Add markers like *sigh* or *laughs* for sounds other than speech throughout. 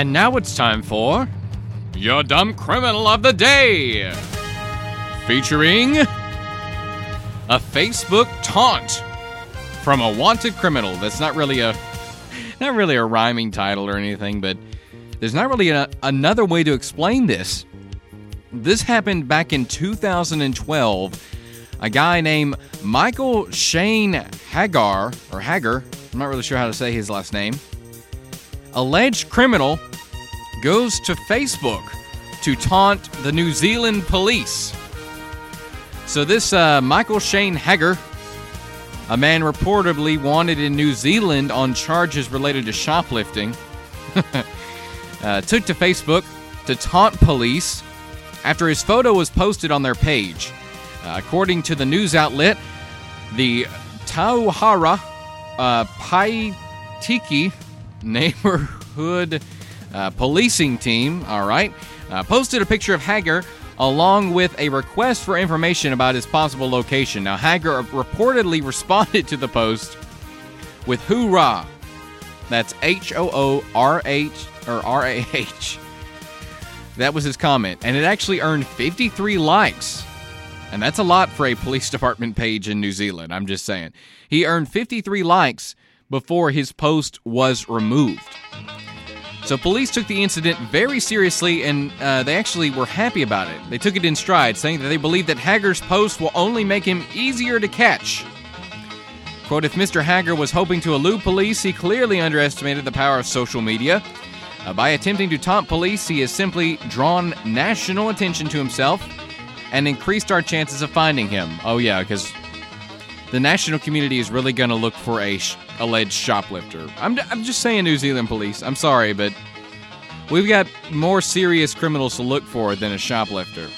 And now it's time for Your Dumb Criminal of the Day. Featuring a Facebook taunt from a wanted criminal. That's not really a not really a rhyming title or anything, but there's not really a, another way to explain this. This happened back in 2012. A guy named Michael Shane Hagar or Hager, I'm not really sure how to say his last name. Alleged criminal goes to Facebook to taunt the New Zealand police. So this uh, Michael Shane Hager a man reportedly wanted in New Zealand on charges related to shoplifting *laughs* uh, took to Facebook to taunt police after his photo was posted on their page. Uh, according to the news outlet, the Tauhara uh, Paitiki neighborhood uh, policing team, all right, uh, posted a picture of Hager along with a request for information about his possible location. Now, Hager reportedly *laughs* responded to the post with hoorah. That's H O O R H or R A H. That was his comment, and it actually earned 53 likes. And that's a lot for a police *laughs* department page in New Zealand, I'm just saying. He earned 53 likes before his post was removed. So police took the incident very seriously and uh, they actually were happy about it. They took it in stride, saying that they believe that Hager's post will only make him easier to catch. Quote, if Mr. Hager was hoping to elude police, he clearly underestimated the power of social media. Uh, by attempting to taunt police, he has simply drawn national attention to himself and increased our chances of finding him. Oh, yeah, because the national community is really going to look for a sh- alleged shoplifter. I'm, d- I'm just saying, New Zealand police. I'm sorry, but we've got more serious criminals to look for than a shoplifter.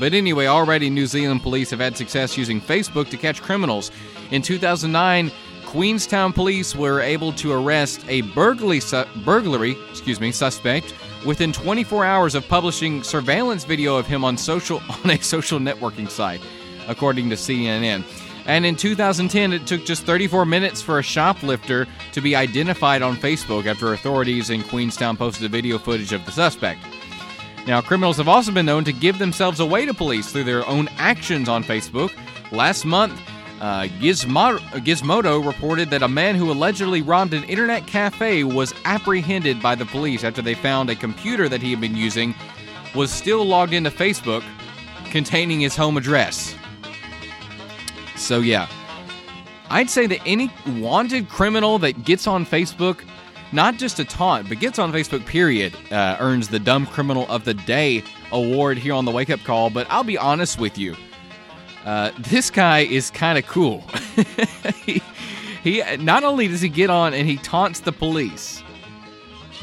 But anyway, already New Zealand police have had success using Facebook to catch criminals. In 2009, Queenstown police were able to arrest a burglary, su- burglary excuse me, suspect within 24 hours of publishing surveillance video of him on social *laughs* on a social networking site, according to CNN. And in 2010, it took just 34 minutes for a shoplifter to be identified on Facebook after authorities in Queenstown posted video footage of the suspect. Now, criminals have also been known to give themselves away to police through their own actions on Facebook. Last month, uh, Gizmodo, Gizmodo reported that a man who allegedly robbed an internet cafe was apprehended by the police after they found a computer that he had been using was still logged into Facebook containing his home address. So, yeah, I'd say that any wanted criminal that gets on Facebook, not just a taunt, but gets on Facebook, period, uh, earns the Dumb Criminal of the Day award here on the Wake Up Call. But I'll be honest with you, uh, this guy is kind of cool. *laughs* he, he not only does he get on and he taunts the police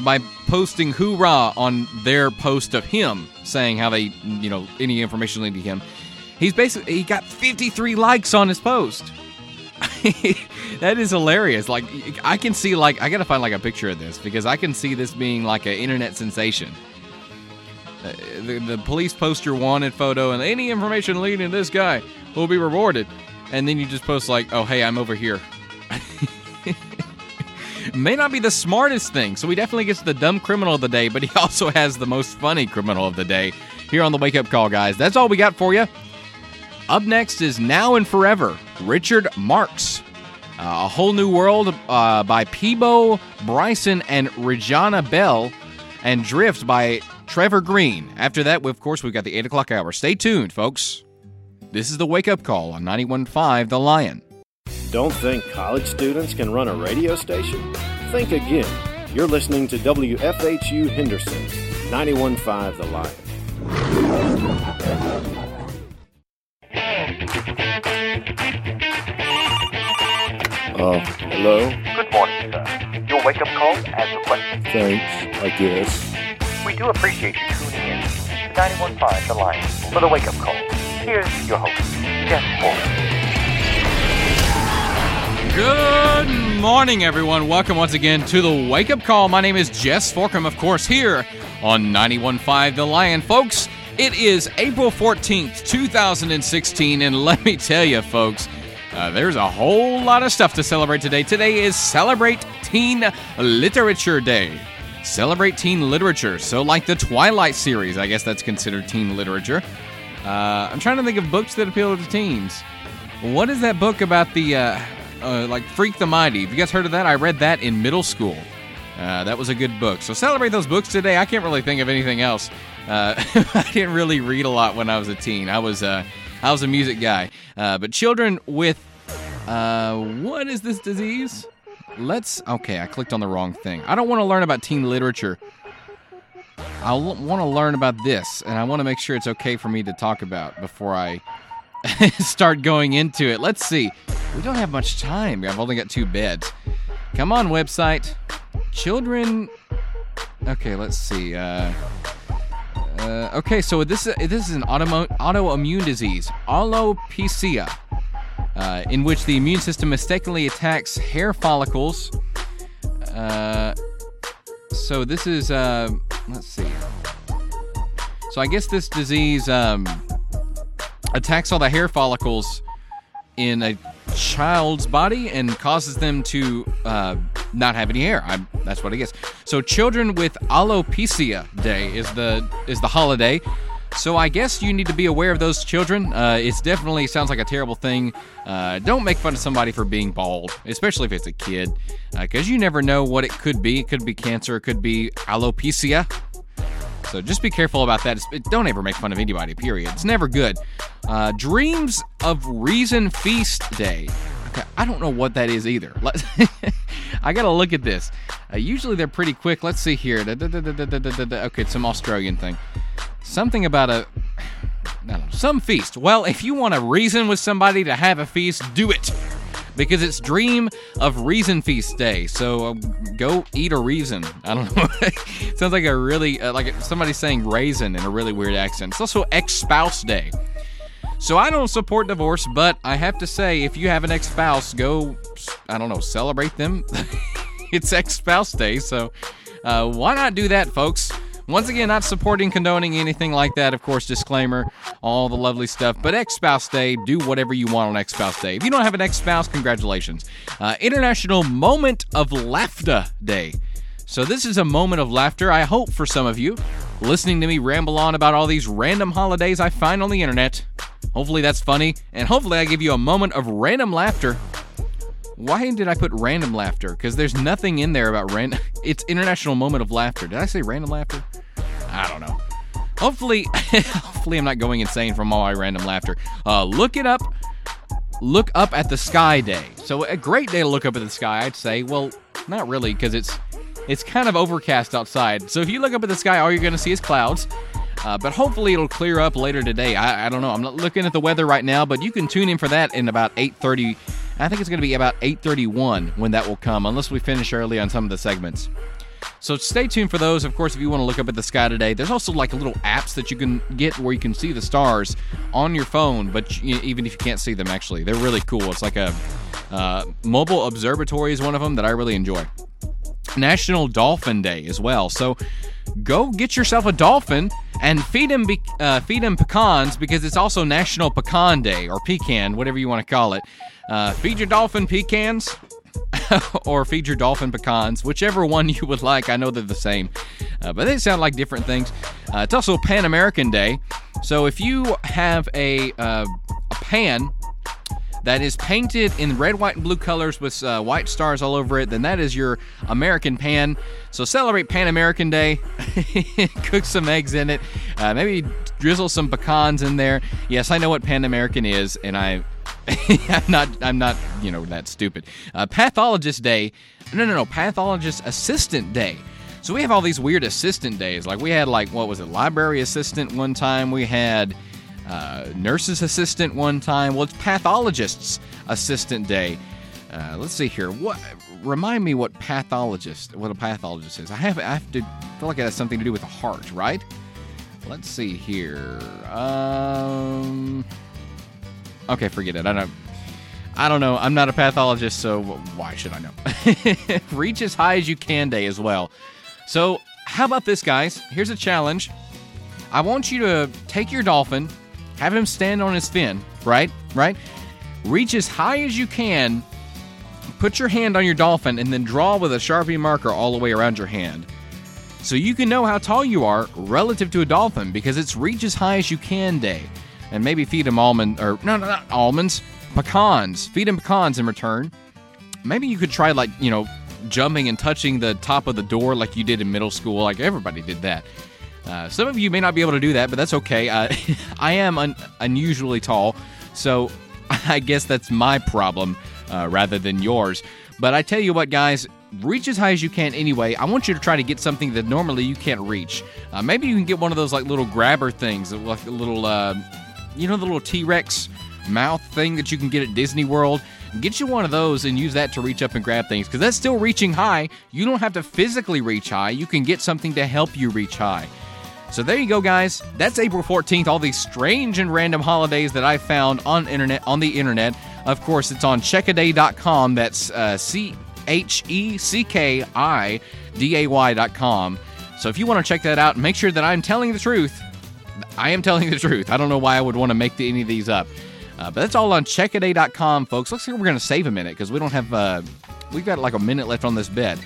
by posting hoorah on their post of him saying how they you know any information leading to him he's basically he got 53 likes on his post. *laughs* That is hilarious. Like i can see like i gotta find like a picture of this because i can see this being like an internet sensation. Uh, the, the police post your wanted photo and any information leading to this guy will be rewarded. And then you just post like oh hey i'm over here. *laughs* May not be the smartest thing. So he definitely gets the dumb criminal of the day but he *laughs* also has the most funny criminal of the day here on the wake up call guys. That's all we got for you up next is Now and Forever, Richard Marx. Uh, a Whole New World uh, by Peabo Bryson and Regina Belle, and Drift by Trevor Green. After that, of course, we've got the 8 o'clock hour. Stay tuned, folks. This is the Wake Up Call on 91.5 The Lion. Don't think college students can run a radio station? Think again. You're listening to WFHU Henderson, 91.5 The Lion. Uh, hello? Good morning, sir. Your wake-up call as requested. Thanks, I guess. We do appreciate you tuning in to 91.5 The Lion for the wake-up call. Here's your host, Jeff Ford. Good morning, everyone. Welcome once again to the Wake Up Call. My name is Jess Forkham, of course, here on 91.5 The Lion. Folks, it is April 14th, 2016, and let me tell you, folks, uh, there's a whole lot of stuff to celebrate today. Today is Celebrate Teen Literature Day. Celebrate teen literature. So, like the Twilight series, I guess that's considered teen literature. Uh, I'm trying to think of books that appeal to teens. What is that book about the, uh, uh, like, Freak the Mighty? Have you guys heard of that? I read that in middle school. Uh, that was a good book. So, celebrate those books today. I can't really think of anything else. Uh, *laughs* I didn't really read a lot when I was a teen. I was, uh, I was a music guy. but children with, what is this disease? Let's. Okay, I clicked on the wrong thing. I don't want to learn about teen literature. I want to learn about this, and I want to make sure it's okay for me to talk about before I *laughs* start going into it. Let's see. We don't have much time. I've only got two beds. Come on, website. Children. Okay, let's see. Uh, uh, okay, so this is this is an automo- autoimmune disease, alopecia uh, in which the immune system mistakenly attacks hair follicles. Uh, so this is, uh, let's see. So I guess this disease um, attacks all the hair follicles in a child's body and causes them to uh, not have any hair. I'm, that's what I guess. So children with alopecia day is the is the holiday. So I guess you need to be aware of those children. Uh, it's definitely sounds like a terrible thing. Uh, don't make fun of somebody for being bald, especially if it's a kid, because uh, you never know what it could be. It could be cancer. It could be alopecia. So just be careful about that. don't ever make fun of anybody. Period. It's never good. Uh, Dreams of Reason Feast Day. I don't know what that is either. *laughs* I gotta look at this. Uh, usually they're pretty quick. Let's see here. Okay, it's some Australian thing. Something about a. *sighs* Some feast. Well, if you want a reason with somebody to have a feast, do it. Because it's Dream of Reason Feast Day. So uh, go eat a reason. I don't know. *laughs* Sounds like a really, uh, like somebody saying raisin in a really weird accent. It's also Ex Spouse Day. So I don't support divorce, but I have to say, if you have an ex spouse, go, I don't know, celebrate them. *laughs* it's ex spouse day, so uh, why not do that, folks? Once again, not supporting, condoning anything like that. Of course, disclaimer, all the lovely stuff. But ex spouse day, do whatever you want on ex spouse day. If you don't have an ex spouse, congratulations. Uh, International Moment of Laughter Day. So, this is a moment of laughter, I hope, for some of you, listening to me ramble on about all these random holidays I find on the internet. Hopefully that's funny, and hopefully I give you a moment of random laughter. Why did I put random laughter? Because there's nothing in there about random. *laughs* It's International Moment of Laughter. Did I say random laughter? I don't know. Hopefully, *laughs* hopefully I'm not going insane from all my random laughter. Uh, look it up. Look up at the sky day. So a great day to look up at the sky. I'd say. Well, not really, because it's it's kind of overcast outside. So if you look up at the sky, all you're going to see is clouds. Uh, but hopefully it'll clear up later today. I, I, don't know. I'm not looking at the weather right now, but you can tune in for that in about 8:30. I think it's going to be about 8:31 when that will come, unless we finish early on some of the segments. So stay tuned for those. Of course, if you want to look up at the sky today, there's also like little apps that you can get where you can see the stars on your phone. But you, even if you can't see them, actually, they're really cool. It's like a uh, mobile observatory is one of them that I really enjoy. National Dolphin Day as well. So go get yourself a dolphin and feed him be- uh, feed him pecans because it's also National Pecan Day or pecan, whatever you want to call it. Uh, feed your dolphin pecans *laughs* or feed your dolphin pecans, whichever one you would like. I know they're the same, uh, but they sound like different things. Uh, it's also Pan American Day, so if you have a, uh, a pan that is painted in red, white, and blue colors with uh, white stars all over it, then that is your American pan. So celebrate Pan American Day. *laughs* Cook some eggs in it. Uh, maybe drizzle some pecans in there. Yes, I know what Pan American is, and I. *laughs* I'm not. I'm not. You know that stupid. Uh, Pathologist Day. No, no, no. Pathologist Assistant Day. So we have all these weird assistant days. Like we had like what was it? Library assistant one time. We had uh, nurse's assistant one time. Well, it's pathologist's assistant day. Uh, let's see here. What remind me what pathologist what a pathologist is? I have I have to feel like it has something to do with the heart, right? Let's see here. Um, okay, forget it. I don't. I don't know. I'm not a pathologist, so why should I know? *laughs* Reach as high as you can day as well. So, how about this, guys? Here's a challenge. I want you to take your dolphin have him stand on his fin, right? Right? Reach as high as you can, put your hand on your dolphin, and then draw with a Sharpie marker all the way around your hand. so you can know how tall you are relative to a dolphin because it's reach as high as you can day. And maybe feed them almond or no, no, not almonds, pecans. Feed them pecans in return. Maybe you could try like you know jumping and touching the top of the door like you did in middle school. Like everybody did that. Uh, some of you may not be able to do that, but that's okay. Uh, *laughs* I am un- unusually tall, so *laughs* I guess that's my problem uh, rather than yours. But I tell you what, guys, reach as high as you can anyway. I want you to try to get something that normally you can't reach. Uh, maybe you can get one of those like little grabber things, like a little, uh, you know, the little T Rex mouth thing that you can get at Disney World. Get you one of those and use that to reach up and grab things because that's still reaching high. You don't have to physically reach high, you can get something to help you reach high. So there you go, guys. That's April 14th. All these strange and random holidays that I found on internet on the internet. Of course, it's on checkiday.com. That's uh, C H E C K I D A Y.com. So if you want to check that out, make sure that I'm telling the truth. I am telling the truth. I don't know why I would want to make any of these up. Uh, but that's all on checkiday.com, folks. Looks like we're going to save a minute because we don't have, uh, we've got like a minute left on this bed.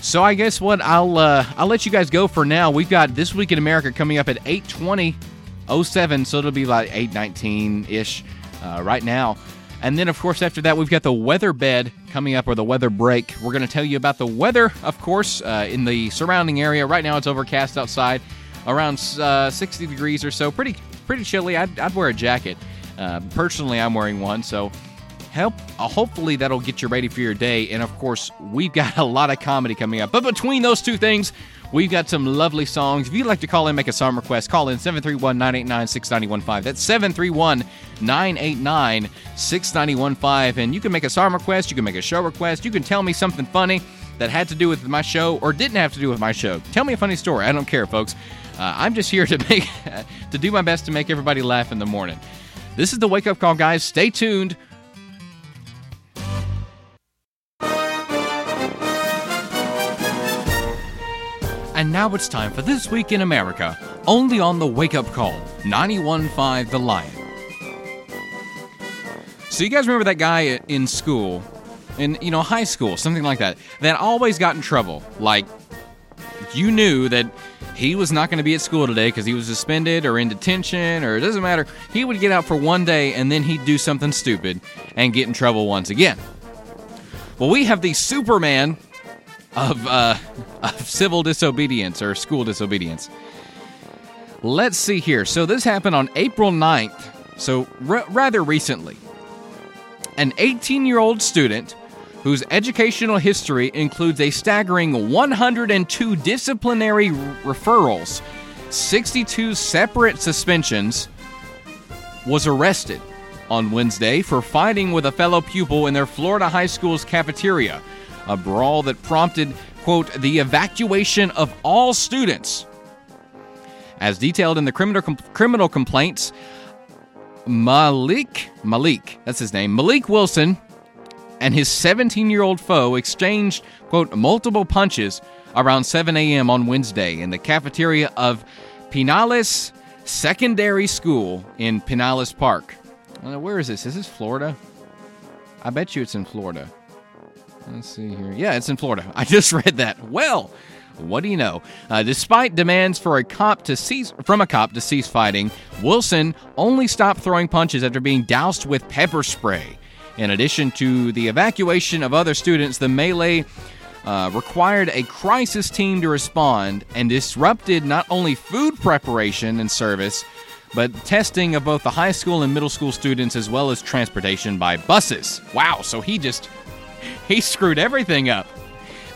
So I guess what I'll uh, I'll let you guys go for now. We've got this week in America coming up at 8:20:07, so it'll be like 8:19 ish uh, right now. And then of course after that we've got the weather bed coming up or the weather break. We're going to tell you about the weather, of course, uh, in the surrounding area. Right now it's overcast outside, around uh, 60 degrees or so. Pretty pretty chilly. I'd, I'd wear a jacket. Uh, personally, I'm wearing one, so help. Uh, hopefully that'll get you ready for your day. And of course we've got a lot of comedy coming up. But between those two things we've got some lovely songs. If you'd like to call in make a song request call in 731-989-6915 that's 731-989-6915 and you can make a song request you can make a show request you can tell me something funny that had to do with my show or didn't have to do with my show. Tell me a funny story. I don't care folks. Uh, i'm just here to *laughs* make to do my best to make everybody laugh in the morning. This is the wake up call guys. Stay tuned And now it's time for This Week in America, only on the Wake Up Call, 91.5 The Lion. So, you guys remember that guy in school, in, you know, high school, something like that, that always got in trouble? Like, you knew that he was not going to be at school today because he was suspended or in detention or it doesn't matter. He would get out for one day and then he'd do something stupid and get in trouble once again. Well, we have the Superman of, uh, of civil disobedience or school disobedience. Let's see here. So this happened on April 9th, so r- rather recently. An 18 year old student whose educational history includes a staggering 102 disciplinary referrals, 62 separate suspensions, was arrested on Wednesday for fighting with a fellow pupil in their Florida high school's cafeteria a brawl that prompted, quote, the evacuation of all students. As detailed in the criminal, com- criminal complaints, Malik, Malik, that's his name, Malik Wilson and his 17 year old foe exchanged, quote, multiple punches around 7 a.m. on Wednesday in the cafeteria of Pinellas Secondary School in Pinellas Park. Where is this? Is this Florida? I bet you it's in Florida. Let's see here. Yeah, it's in Florida. *laughs* I just read that. Well, what do you know? Uh, despite demands for a cop to cease from a cop to cease fighting, Wilson only stopped throwing punches after being doused with pepper spray. In addition to the evacuation of other students, the melee uh, required a crisis team to respond and disrupted not only food preparation and service, but testing of both the high school and middle school students as well as transportation by buses. Wow, so he just *laughs* he screwed everything up.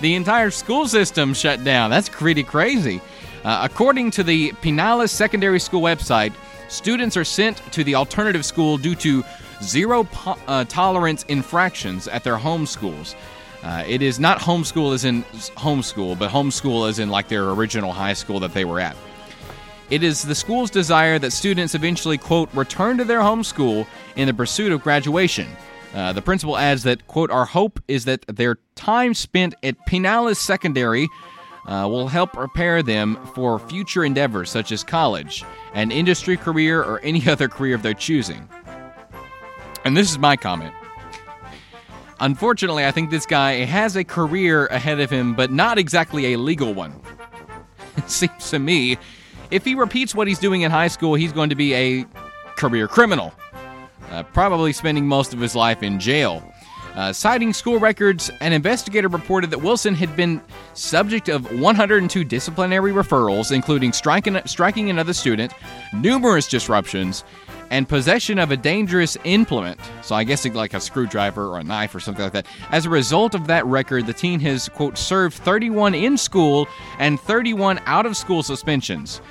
The entire school system shut down. That's pretty crazy. Uh, according to the Pinellas Secondary School website, students are sent to the alternative school due to zero po- uh, tolerance infractions at their home schools. Uh, it is not homeschool as in homeschool, but homeschool as in like their original high school that they were at. It is the school's desire that students eventually, quote, return to their home school in the pursuit of graduation. Uh, the principal adds that, quote, our hope is that their time spent at Pinellas Secondary uh, will help prepare them for future endeavors such as college, an industry career, or any *laughs* other career of their choosing. And this is my comment. Unfortunately, I think this guy has a career ahead of him, but not exactly a legal one. it *laughs* seems to me if he repeats what he's doing in high school, he's going to be a career criminal, uh, probably spending most of his life in jail. Uh, citing school records, an investigator reported that Wilson had been subject of 102 disciplinary referrals, including striking, striking another student, numerous disruptions, and possession of a dangerous implement. So I guess like a screwdriver or a knife or something like that. As a result of that record, the teen has, quote, served 31 in school and 31 out of school suspensions.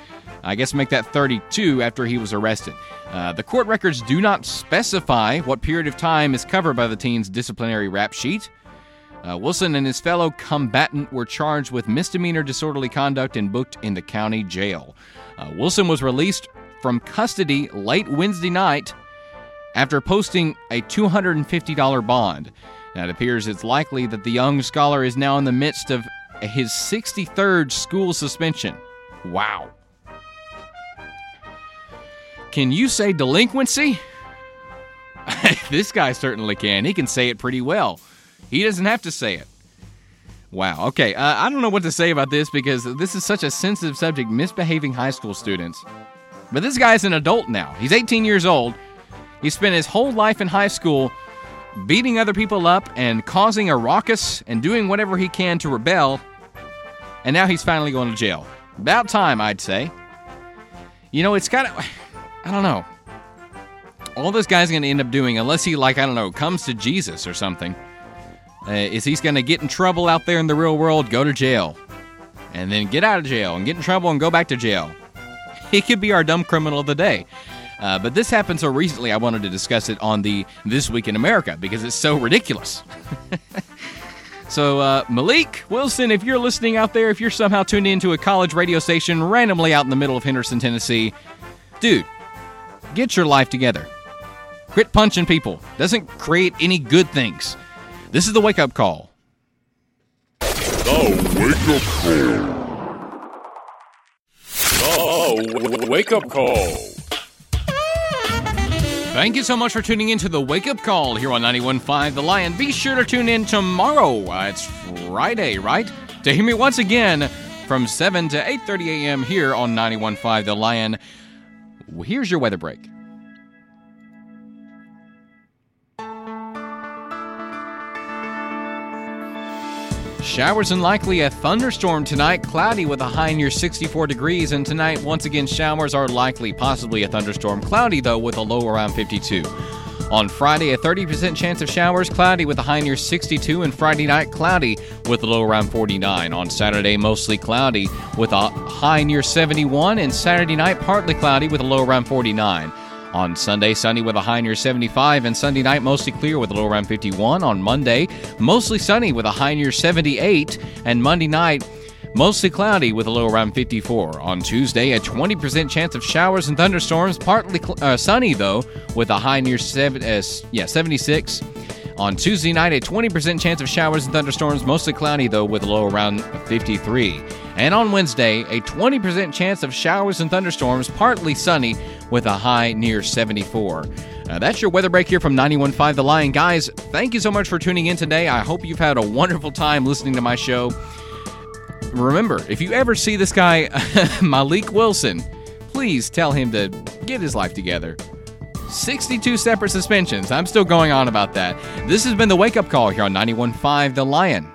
I guess make that 32 after he was arrested. Uh, the court records do not specify what period of time is covered by the teen's disciplinary rap sheet. Uh, Wilson and his fellow combatant were charged with misdemeanor disorderly conduct and booked in the county jail. Uh, Wilson was released from custody late Wednesday night after posting a $250 bond. Now, it appears it's likely that the young scholar is now in the midst of his 63rd school suspension. Wow. Can you say delinquency? *laughs* this guy certainly can. He can say it pretty well. He doesn't have to say it. Wow. Okay. Uh, I don't know what to say about this because this is such a sensitive subject misbehaving high school students. But this guy's an adult now. He's 18 years old. He spent his whole life in high school beating other people up and causing a ruckus and doing whatever he can to rebel. And now he's finally going to jail. About time, I'd say. You know, it's kind of. I don't know. All this guy's going to end up doing, unless he, like, I don't know, comes to Jesus or something, uh, is he's going to get in trouble out there in the real world, go to jail, and then get out of jail and get in trouble and go back to jail. He could be our dumb criminal of the day. Uh, but this happened so recently, I wanted to discuss it on the This Week in America because it's so ridiculous. *laughs* so, uh, Malik Wilson, if you're listening out there, if you're somehow tuned into a college radio station randomly out in the middle of Henderson, Tennessee, dude, Get your life together. Quit punching people. Doesn't create any good things. This is the wake up call. The wake up call. The wake up call. Thank you so much for tuning in to the Wake Up Call here on 91.5 The Lion. Be sure to tune in tomorrow. Uh, it's Friday, right? To hear me once again from 7 to 8.30 a.m. here on 91.5 The Lion. Here's your weather break. Showers and likely a thunderstorm tonight, cloudy with a high near 64 degrees. And tonight, once again, showers are likely, possibly a thunderstorm, cloudy though with a low around 52. On Friday, a 30% chance of showers, cloudy with a high near 62, and Friday night, cloudy with a low around 49. On Saturday, mostly cloudy with a high near 71, and Saturday night, partly cloudy with a low around 49. On Sunday, sunny with a high near 75, and Sunday night mostly clear with a low around 51. On Monday, mostly sunny with a high near 78, and Monday night, mostly cloudy with a low around 54. On Tuesday, a 20% chance of showers and thunderstorms, partly cl- uh, sunny though, with a high near seven, uh, yeah 76. On Tuesday night, a 20% chance of showers and thunderstorms, mostly cloudy though, with a low around 53. And on Wednesday, a 20% chance of showers and thunderstorms, partly sunny, with a high near 74. Uh, that's your weather break here from 91.5 The Lion. Guys, thank you so much for tuning in today. I hope you've had a wonderful time listening to my show. Remember, if you ever see this guy, *laughs* Malik Wilson, please tell him to get his life together. 62 separate suspensions. I'm still going on about that. This has been the wake up call here on 91.5 The Lion.